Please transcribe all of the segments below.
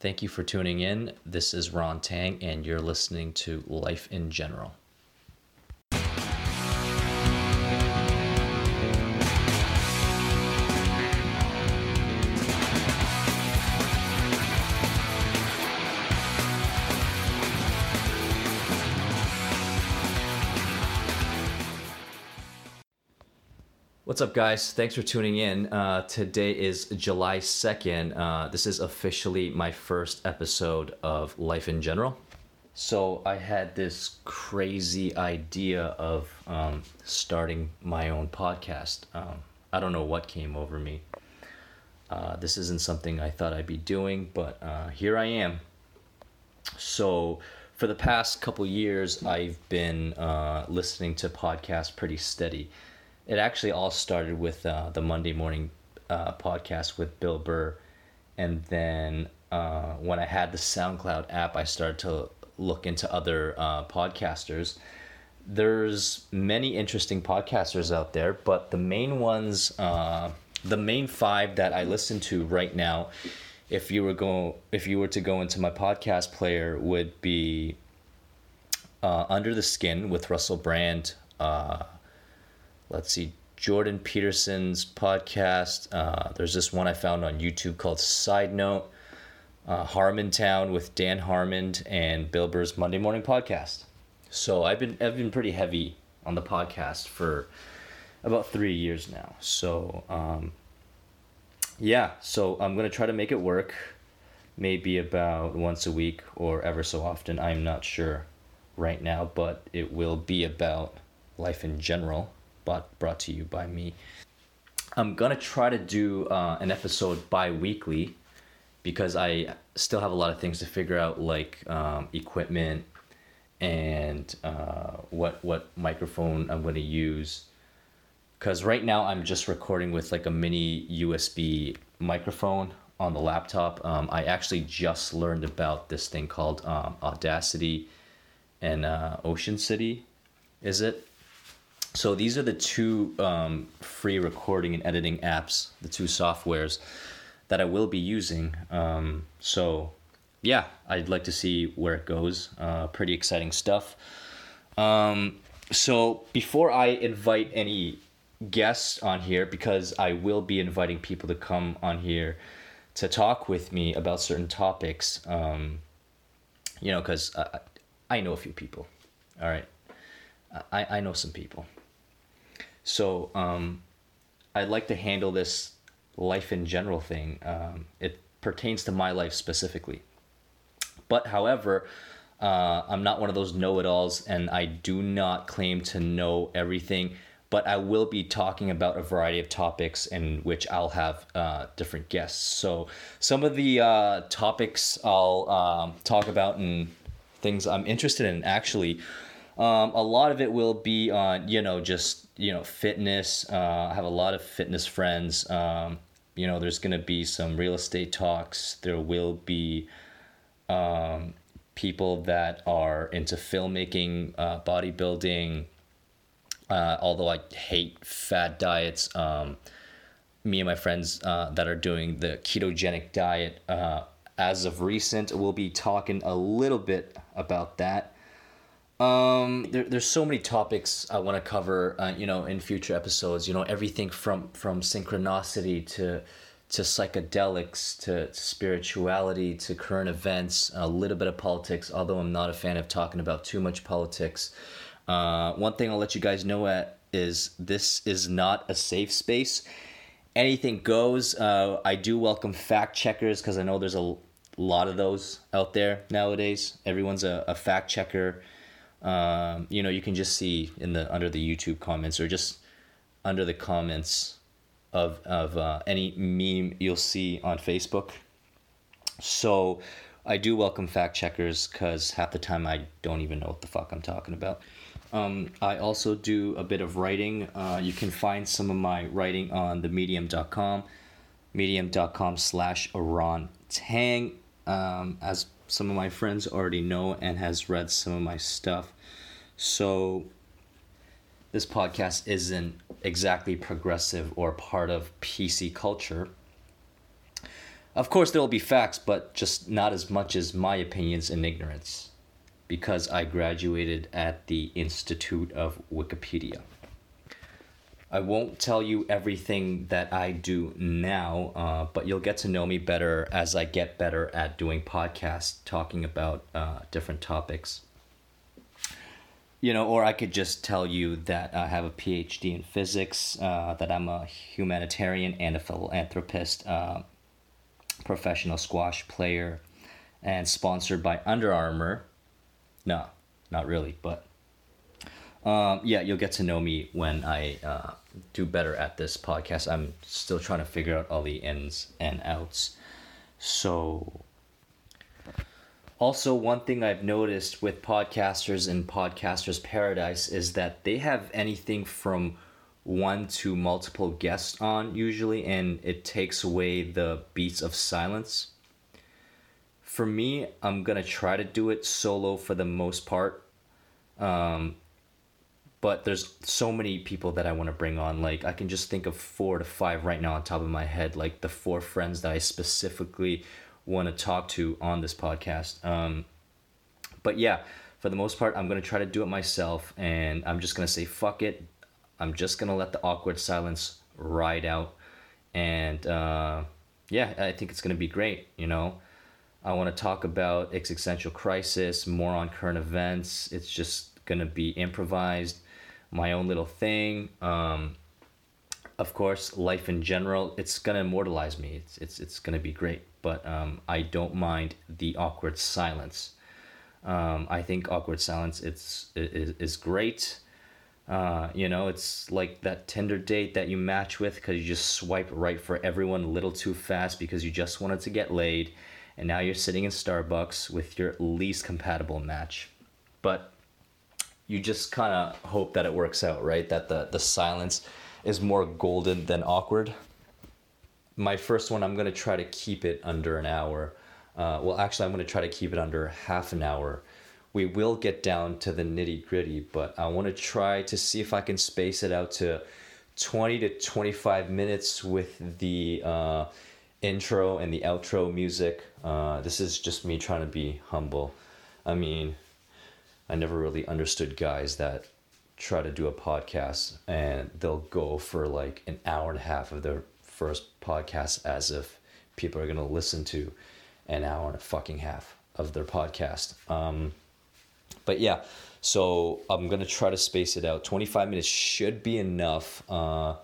Thank you for tuning in. This is Ron Tang, and you're listening to Life in General. What's up, guys? Thanks for tuning in. Uh, today is July 2nd. Uh, this is officially my first episode of Life in General. So, I had this crazy idea of um, starting my own podcast. Um, I don't know what came over me. Uh, this isn't something I thought I'd be doing, but uh, here I am. So, for the past couple years, I've been uh, listening to podcasts pretty steady it actually all started with uh, the Monday morning uh, podcast with Bill Burr, and then uh, when I had the SoundCloud app, I started to look into other uh, podcasters. There's many interesting podcasters out there, but the main ones, uh, the main five that I listen to right now, if you were go if you were to go into my podcast player, would be uh, Under the Skin with Russell Brand let's see, Jordan Peterson's podcast. Uh, there's this one I found on YouTube called Side Note. Uh, Harmontown with Dan Harmon and Bill Burr's Monday Morning Podcast. So I've been I've been pretty heavy on the podcast for about three years now. So um, yeah, so I'm gonna try to make it work. Maybe about once a week or ever so often. I'm not sure right now, but it will be about life in general brought, brought to you by me. I'm gonna try to do uh, an episode bi-weekly because I still have a lot of things to figure out, like um, equipment and uh, what what microphone I'm gonna use. Because right now I'm just recording with like a mini USB microphone on the laptop. Um, I actually just learned about this thing called um, Audacity and uh, Ocean City. Is it? So these are the two um, free recording and editing apps, the two softwares that I will be using. Um, so yeah, I'd like to see where it goes. Uh, pretty exciting stuff. Um, so before I invite any guests on here, because I will be inviting people to come on here to talk with me about certain topics. Um, you know, because I, I know a few people. All right, I, I know some people. So um, I'd like to handle this life in general thing. Um, it pertains to my life specifically. But however, uh, I'm not one of those know it alls, and I do not claim to know everything. But I will be talking about a variety of topics in which I'll have uh, different guests. So, some of the uh, topics I'll um, talk about and things I'm interested in actually um, a lot of it will be on, you know, just, you know, fitness. Uh, I have a lot of fitness friends. Um, you know, there's going to be some real estate talks. There will be um, people that are into filmmaking, uh, bodybuilding. Uh, although I hate fad diets, um, me and my friends uh, that are doing the ketogenic diet, uh, as of recent, we'll be talking a little bit about that. Um, there, there's so many topics I want to cover, uh, you know, in future episodes. You know, everything from from synchronicity to to psychedelics to, to spirituality to current events, a little bit of politics. Although I'm not a fan of talking about too much politics. Uh, one thing I'll let you guys know at is this is not a safe space. Anything goes. Uh, I do welcome fact checkers because I know there's a lot of those out there nowadays. Everyone's a, a fact checker um, you know, you can just see in the under the YouTube comments or just under the comments of of uh, any meme you'll see on Facebook. So I do welcome fact checkers because half the time I don't even know what the fuck I'm talking about. Um, I also do a bit of writing. Uh, you can find some of my writing on the medium.com, medium.com slash Ron Tang. Um, as some of my friends already know and has read some of my stuff. So this podcast isn't exactly progressive or part of PC culture. Of course, there will be facts, but just not as much as my opinions and ignorance, because I graduated at the Institute of Wikipedia. I won't tell you everything that I do now, uh, but you'll get to know me better as I get better at doing podcasts, talking about uh, different topics. You know, or I could just tell you that I have a PhD in physics, uh, that I'm a humanitarian and a philanthropist, uh, professional squash player, and sponsored by Under Armour. No, not really, but um, yeah, you'll get to know me when I uh, do better at this podcast. I'm still trying to figure out all the ins and outs. So, also, one thing I've noticed with podcasters in Podcasters Paradise is that they have anything from one to multiple guests on usually, and it takes away the beats of silence. For me, I'm gonna try to do it solo for the most part. Um, but there's so many people that I want to bring on. Like I can just think of four to five right now on top of my head. Like the four friends that I specifically want to talk to on this podcast. Um, but yeah, for the most part, I'm gonna try to do it myself, and I'm just gonna say fuck it. I'm just gonna let the awkward silence ride out, and uh, yeah, I think it's gonna be great. You know. I want to talk about existential crisis, more on current events. It's just going to be improvised my own little thing. Um, of course, life in general, it's gonna immortalize me. It's it's it's gonna be great. But um, I don't mind the awkward silence. Um, I think awkward silence it's is, is great. Uh, you know, it's like that Tinder date that you match with because you just swipe right for everyone a little too fast because you just wanted to get laid, and now you're sitting in Starbucks with your least compatible match. But you just kind of hope that it works out, right? That the, the silence is more golden than awkward. My first one, I'm going to try to keep it under an hour. Uh, well, actually, I'm going to try to keep it under half an hour. We will get down to the nitty gritty, but I want to try to see if I can space it out to 20 to 25 minutes with the uh, intro and the outro music. Uh, this is just me trying to be humble. I mean, I never really understood guys that try to do a podcast and they'll go for like an hour and a half of their first podcast as if people are going to listen to an hour and a fucking half of their podcast. Um, but yeah, so I'm going to try to space it out. 25 minutes should be enough. Uh,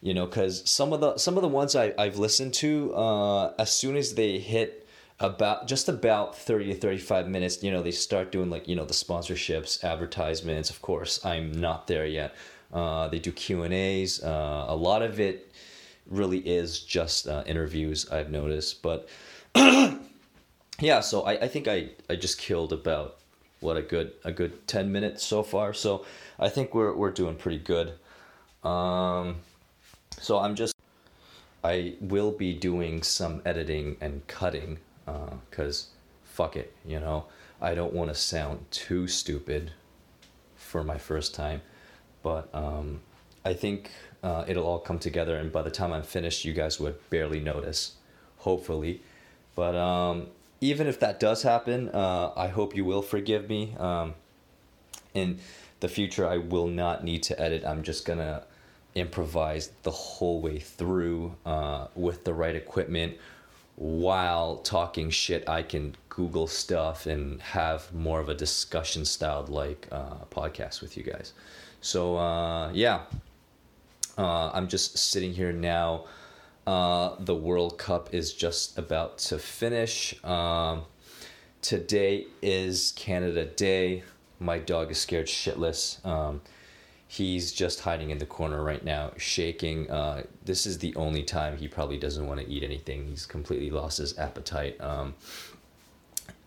you know, cause some of the, some of the ones I, I've listened to, uh, as soon as they hit about just about 30 to 35 minutes you know they start doing like you know the sponsorships advertisements. Of course i'm not there yet. Uh, they do q and a's. Uh, a lot of it really is just uh, interviews i've noticed. But yeah so I, I think I, I just killed about what a good a good 10 minutes so far. So i think we're, we're doing pretty good. Um, so i'm just i will be doing some editing and cutting because uh, fuck it, you know. I don't want to sound too stupid for my first time, but um, I think uh, it'll all come together, and by the time I'm finished, you guys would barely notice, hopefully. But um, even if that does happen, uh, I hope you will forgive me. Um, in the future, I will not need to edit. I'm just gonna improvise the whole way through uh, with the right equipment while talking shit, I can Google stuff and have more of a discussion styled like uh, podcast with you guys. So uh, yeah, uh, I'm just sitting here now. Uh, the World Cup is just about to finish. Um, today is Canada Day. My dog is scared shitless. Um, he's just hiding in the corner right now, shaking. Uh, this is the only time he probably doesn't want to eat anything. He's completely lost his appetite. Um,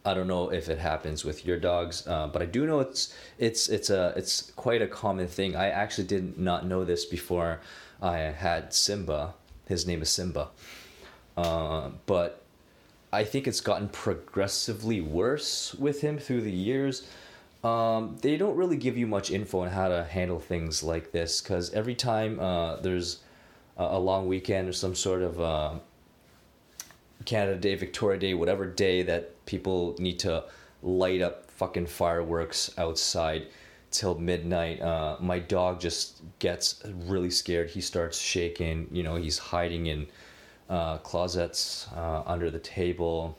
I don't know if it happens with your dogs, uh, but I do know it's it's it's a it's quite a common thing. I actually did not know this before I had Simba. His name is Simba, uh, but I think it's gotten progressively worse with him through the years um, they don't really give you much info on how to handle things like this because every time uh, there's a, a, long weekend or some sort of uh, Canada Day, Victoria Day, whatever day that people need to light up fucking fireworks outside till midnight. Uh, my dog just gets really scared. He starts shaking. You know, he's hiding in uh, closets uh, under the table.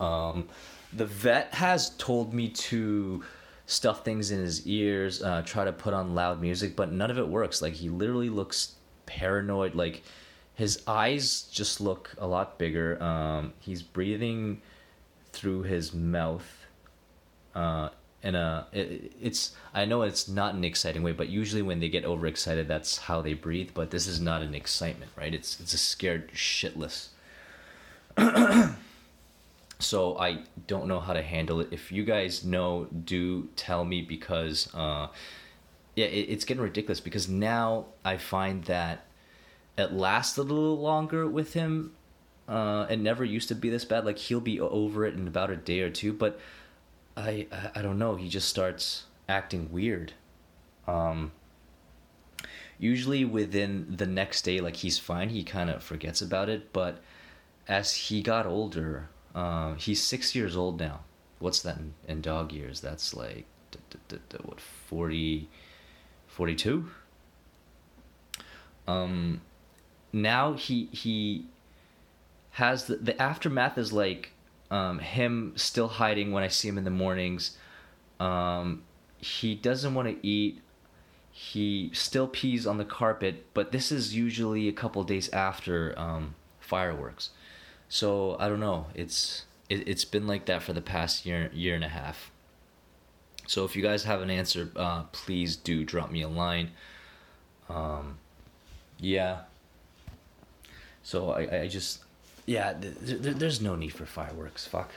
Um, the vet has told me to stuff things in his ears, uh, try to put on loud music, but none of it works. Like he literally looks paranoid. Like his eyes just look a lot bigger. Um, he's breathing through his mouth. Uh, in a it, it's I know it's not an exciting way, but usually when they get overexcited, that's how they breathe. But this is not an excitement, right? It's it's a scared shitless. so I don't know how to handle it. If you guys know, do tell me because uh, yeah, it, it's getting ridiculous. Because now I find that it lasts a little longer with him. Uh, it never used to be this bad. Like he'll be over it in about a day or two, but I I, I don't know. He just starts acting weird. Um, usually within the next day, like he's fine. He kind of forgets about it, but as he got older, um, he's six years old now. What's that in, in dog years? That's like what 40, 42? Um, now he he has the, the aftermath is like um, him still hiding when I see him in the mornings. Um, he doesn't want to eat. He still pees on the carpet, but this is usually a couple days after um, fireworks. So I don't know. It's it, it's been like that for the past year year and a half. So if you guys have an answer, uh, please do drop me a line. Um, yeah. So I, I just yeah, th- th- there's no need for fireworks. Fuck.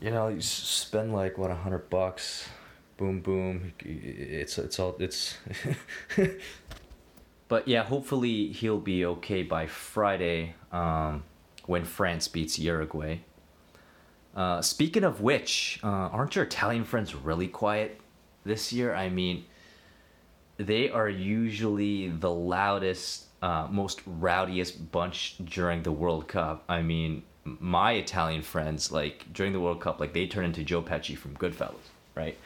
You know, you spend like what a hundred bucks, boom boom. It's it's all it's. but yeah, hopefully he'll be okay by Friday. Um, when France beats Uruguay. Uh, speaking of which, uh, aren't your Italian friends really quiet this year? I mean, they are usually the loudest, uh, most rowdiest bunch during the World Cup. I mean, my Italian friends, like during the World Cup, like they turn into Joe Pesci from Goodfellas, right?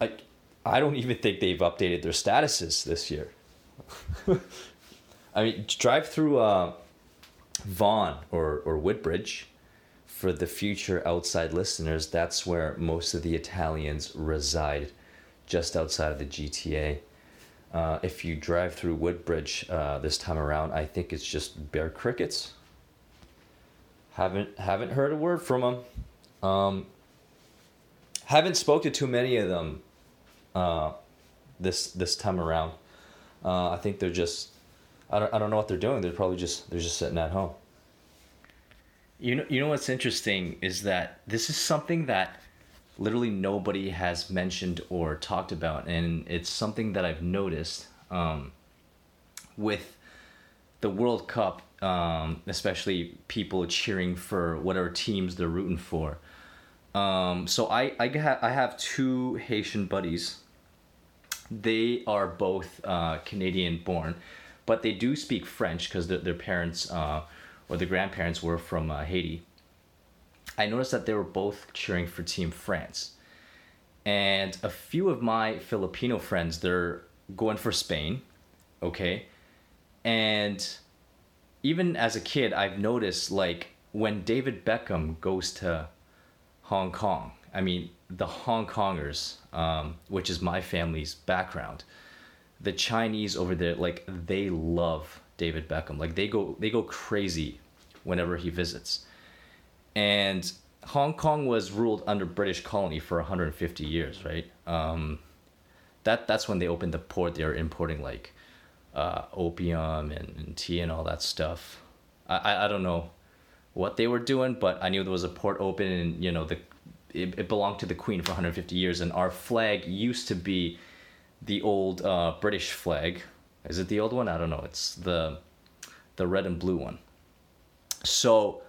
Like, I don't even think they've updated their statuses this year. I mean, drive through uh, Vaughan or, or Woodbridge, for the future outside listeners, that's where most of the Italians reside, just outside of the GTA. Uh, if you drive through Woodbridge uh, this time around, I think it's just bare crickets. Haven't haven't heard a word from them. Um, haven't spoke to too many of them uh, this this time around. Uh, I think they're just I don't, I don't know what they're doing. They're probably just they're just sitting at home. You know you know what's interesting is that this is something that literally nobody has mentioned or talked about, and it's something that I've noticed um, with the World Cup, um, especially people cheering for whatever teams they're rooting for. Um, so I I, ha- I have two Haitian buddies. They are both uh, Canadian born but they do speak French because their, their parents uh, or the grandparents were from uh, Haiti. I noticed that they were both cheering for Team France. And a few of my Filipino friends, they're going for Spain, okay? And even as a kid, I've noticed like when David Beckham goes to Hong Kong, I mean, the Hong Kongers, um, which is my family's background, the Chinese over there, like they love David Beckham. Like they go they go crazy whenever he visits. And Hong Kong was ruled under British colony for 150 years, right? Um, that that's when they opened the port. They were importing like uh, opium and, and, tea and all that stuff. I, I, I don't know what they were doing, but I knew there was a port open, and you know the it, it belonged to the Queen for 150 years, and our flag used to be the old uh, British flag. Is it the old one? I don't know. It's the the red and blue one. So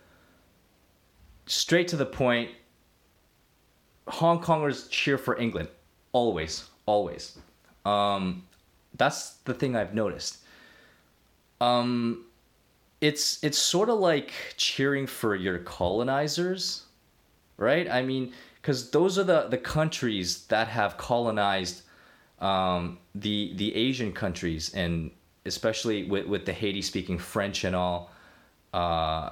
straight to the point. Hong Kongers cheer for England always, always. Um, that's the thing I've noticed. Um, it's it's sort of like cheering for your colonizers, right? I mean, because those are the the countries that have colonized um, the the Asian countries, and especially with with the Haiti speaking French and all. Uh,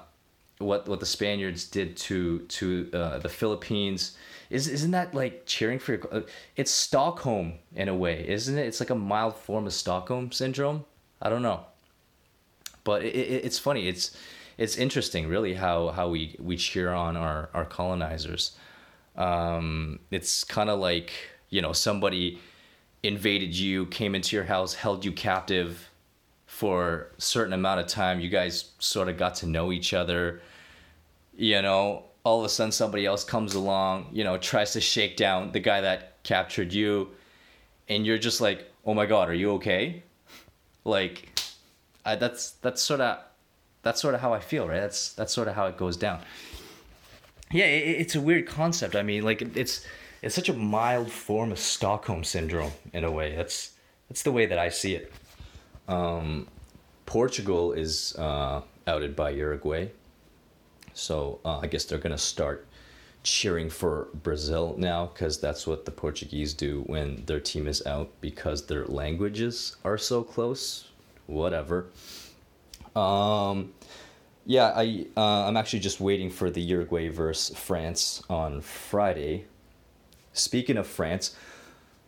what what the Spaniards did to to uh, the Philippines. Is isn't that like cheering for your, uh, it's Stockholm in a way isn't it? It's like a mild form of Stockholm syndrome? I don't know. But it, it, it's funny it's it's interesting really how how we we cheer on our our colonizers. Um, it's kind of like you know somebody invaded you came into your house held you captive for a certain amount of time. You guys sort of got to know each other. You know all of a sudden somebody else comes along you know tries to shake down the guy that captured you. And you're just like oh my god are you okay? Like I, that's that's sort of that's sort of how i feel right? That's that's sort of how it goes down. Yeah it, it's a weird concept. I mean like it's it's such a mild form of stockholm syndrome in a way that's that's the way that i see it um, Portugal is uh, outed by Uruguay. So uh, I guess they're to start cheering for Brazil now because that's what the Portuguese do when their team is out because their languages are so close. Whatever. Um, yeah, I uh, I'm actually just waiting for the Uruguay versus France on Friday. Speaking of France,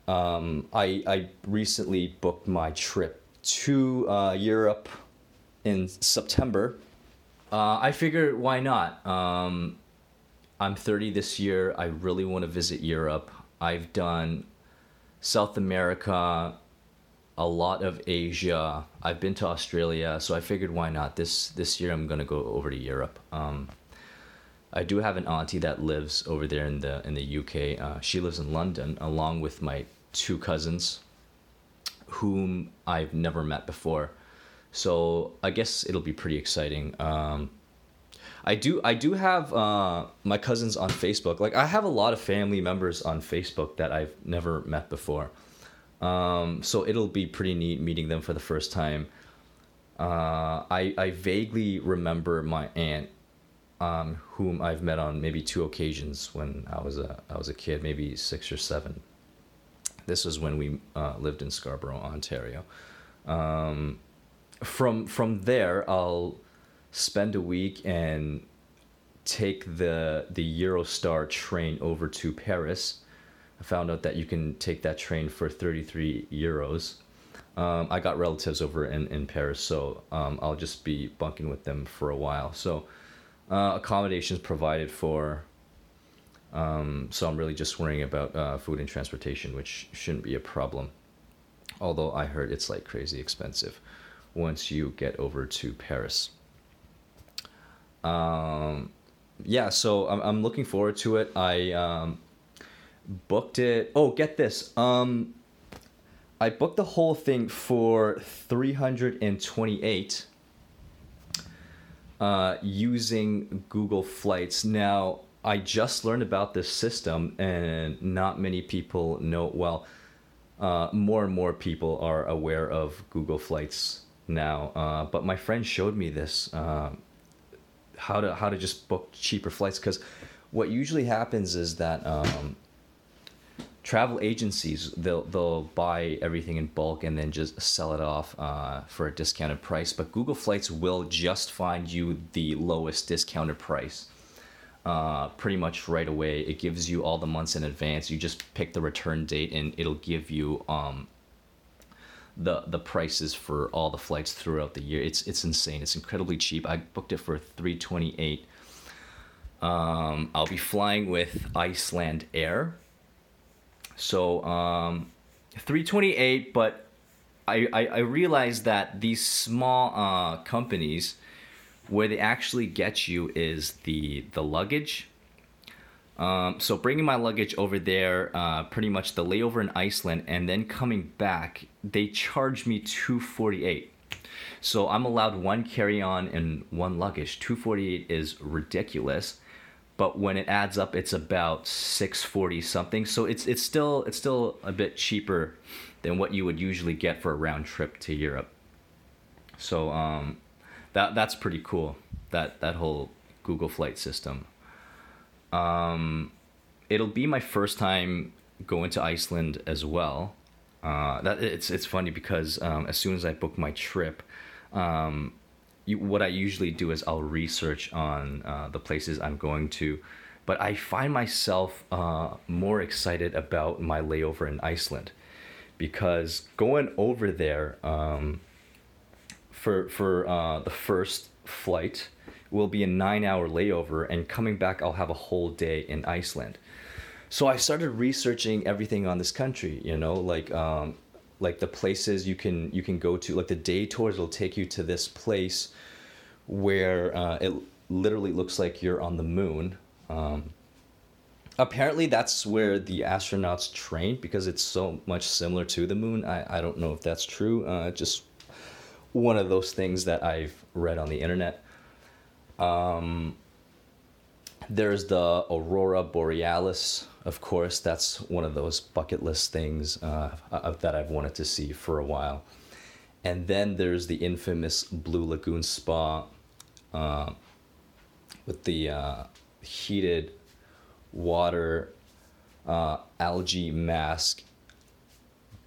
um, I I recently booked my trip to uh, Europe in September. Uh, I figured why not? Um, I'm 30 this year. I really want to visit Europe. I've done South America, a lot of Asia. I've been to Australia, so I figured why not? This this year I'm gonna go over to Europe. Um, I do have an auntie that lives over there in the in the UK. Uh, she lives in London, along with my two cousins whom I've never met before. So I guess it'll be pretty exciting. Um, I do I do have uh, my cousins on Facebook. Like I have a lot of family members on Facebook that I've never met before. Um, so it'll be pretty neat meeting them for the first time. Uh, I I vaguely remember my aunt, um, whom I've met on maybe two occasions when I was a I was a kid, maybe six or seven. This was when we uh, lived in Scarborough, Ontario. Um, from from there, I'll spend a week and take the the Eurostar train over to Paris. I found out that you can take that train for 33 euros. Um, I got relatives over in, in Paris, so um, I'll just be bunking with them for a while. So, uh, accommodations provided for um, so I'm really just worrying about uh, food and transportation, which shouldn't be a problem. Although I heard it's like crazy expensive once you get over to Paris. Um, yeah, so I'm, I'm looking forward to it. I um, booked it. Oh, get this. Um, I booked the whole thing for 328 uh, using Google Flights. Now, I just learned about this system, and not many people know. Well, uh, more and more people are aware of Google Flights now. Uh, but my friend showed me this uh, how to how to just book cheaper flights because what usually happens is that um, travel agencies they'll they'll buy everything in bulk and then just sell it off uh, for a discounted price. But Google Flights will just find you the lowest discounted price uh, pretty much right away. It gives you all the months in advance. You just pick the return date, and it'll give you um, the the prices for all the flights throughout the year. It's it's insane. It's incredibly cheap. I booked it for three twenty eight. Um, I'll be flying with Icelandair. So um, three twenty eight, but I, I I realized that these small uh, companies where they actually get you is the the luggage. Um, so bringing my luggage over there, uh, pretty much the layover in Iceland, and then coming back, they charge me two forty eight. So I'm allowed one carry on and one luggage. Two forty eight is ridiculous, but when it adds up, it's about six forty something. So it's it's still it's still a bit cheaper than what you would usually get for a round trip to Europe. So um, that that's pretty cool. That that whole Google Flight system. Um, it'll be my first time going to Iceland as well. Uh, that it's it's funny because um, as soon as I booked my trip, um, what I usually do is I'll research on uh, the places I'm going to, but I find myself uh, more excited about my layover in Iceland, because going over there um, for for uh, the first flight will be a nine hour layover, and coming back I'll have a whole day in Iceland so I started researching everything on this country. You know, like um, like the places you can you can go to. Like the day tours will take you to this place where uh, it literally looks like you're on the moon. Um, apparently, that's where the astronauts train because it's so much similar to the moon. I, I don't know if that's true. Uh, just one of those things that I've read on the internet. Um, there's the aurora borealis of course. That's one of those bucket list things uh, that i've wanted to see for a while. And then there's the infamous blue lagoon spa uh, with the uh, heated water uh, algae mask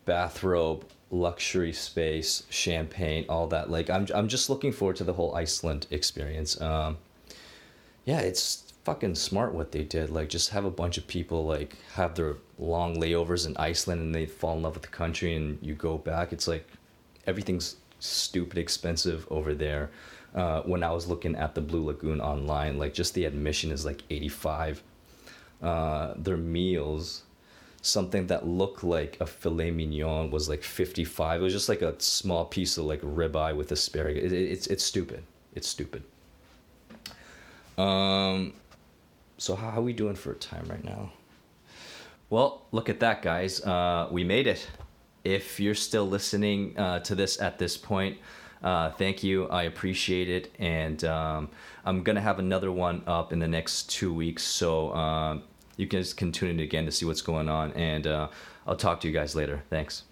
bathrobe luxury space champagne all that. Like i'm, I'm just looking forward to the whole iceland experience. Um, yeah it's fucking smart what they did. Like just have a bunch of people like have their long layovers in Iceland and they fall in love with the country and you go back. It's like everything's stupid expensive over there. Uh, when I was looking at the Blue Lagoon online, like just the admission is like 85. Uh, their meals, something that looked like a filet mignon was like 55. It was just like a small piece of like ribeye with asparagus. It, it, it's, it's stupid. It's stupid. Um, so how are we doing for a time right now? Well, look at that, guys. Uh, we made it. If you're still listening uh, to this at this point, uh, thank you. I appreciate it. And um, I'm going to have another one up in the next two weeks. So um, you guys can tune in again to see what's going on. And uh, I'll talk to you guys later. Thanks.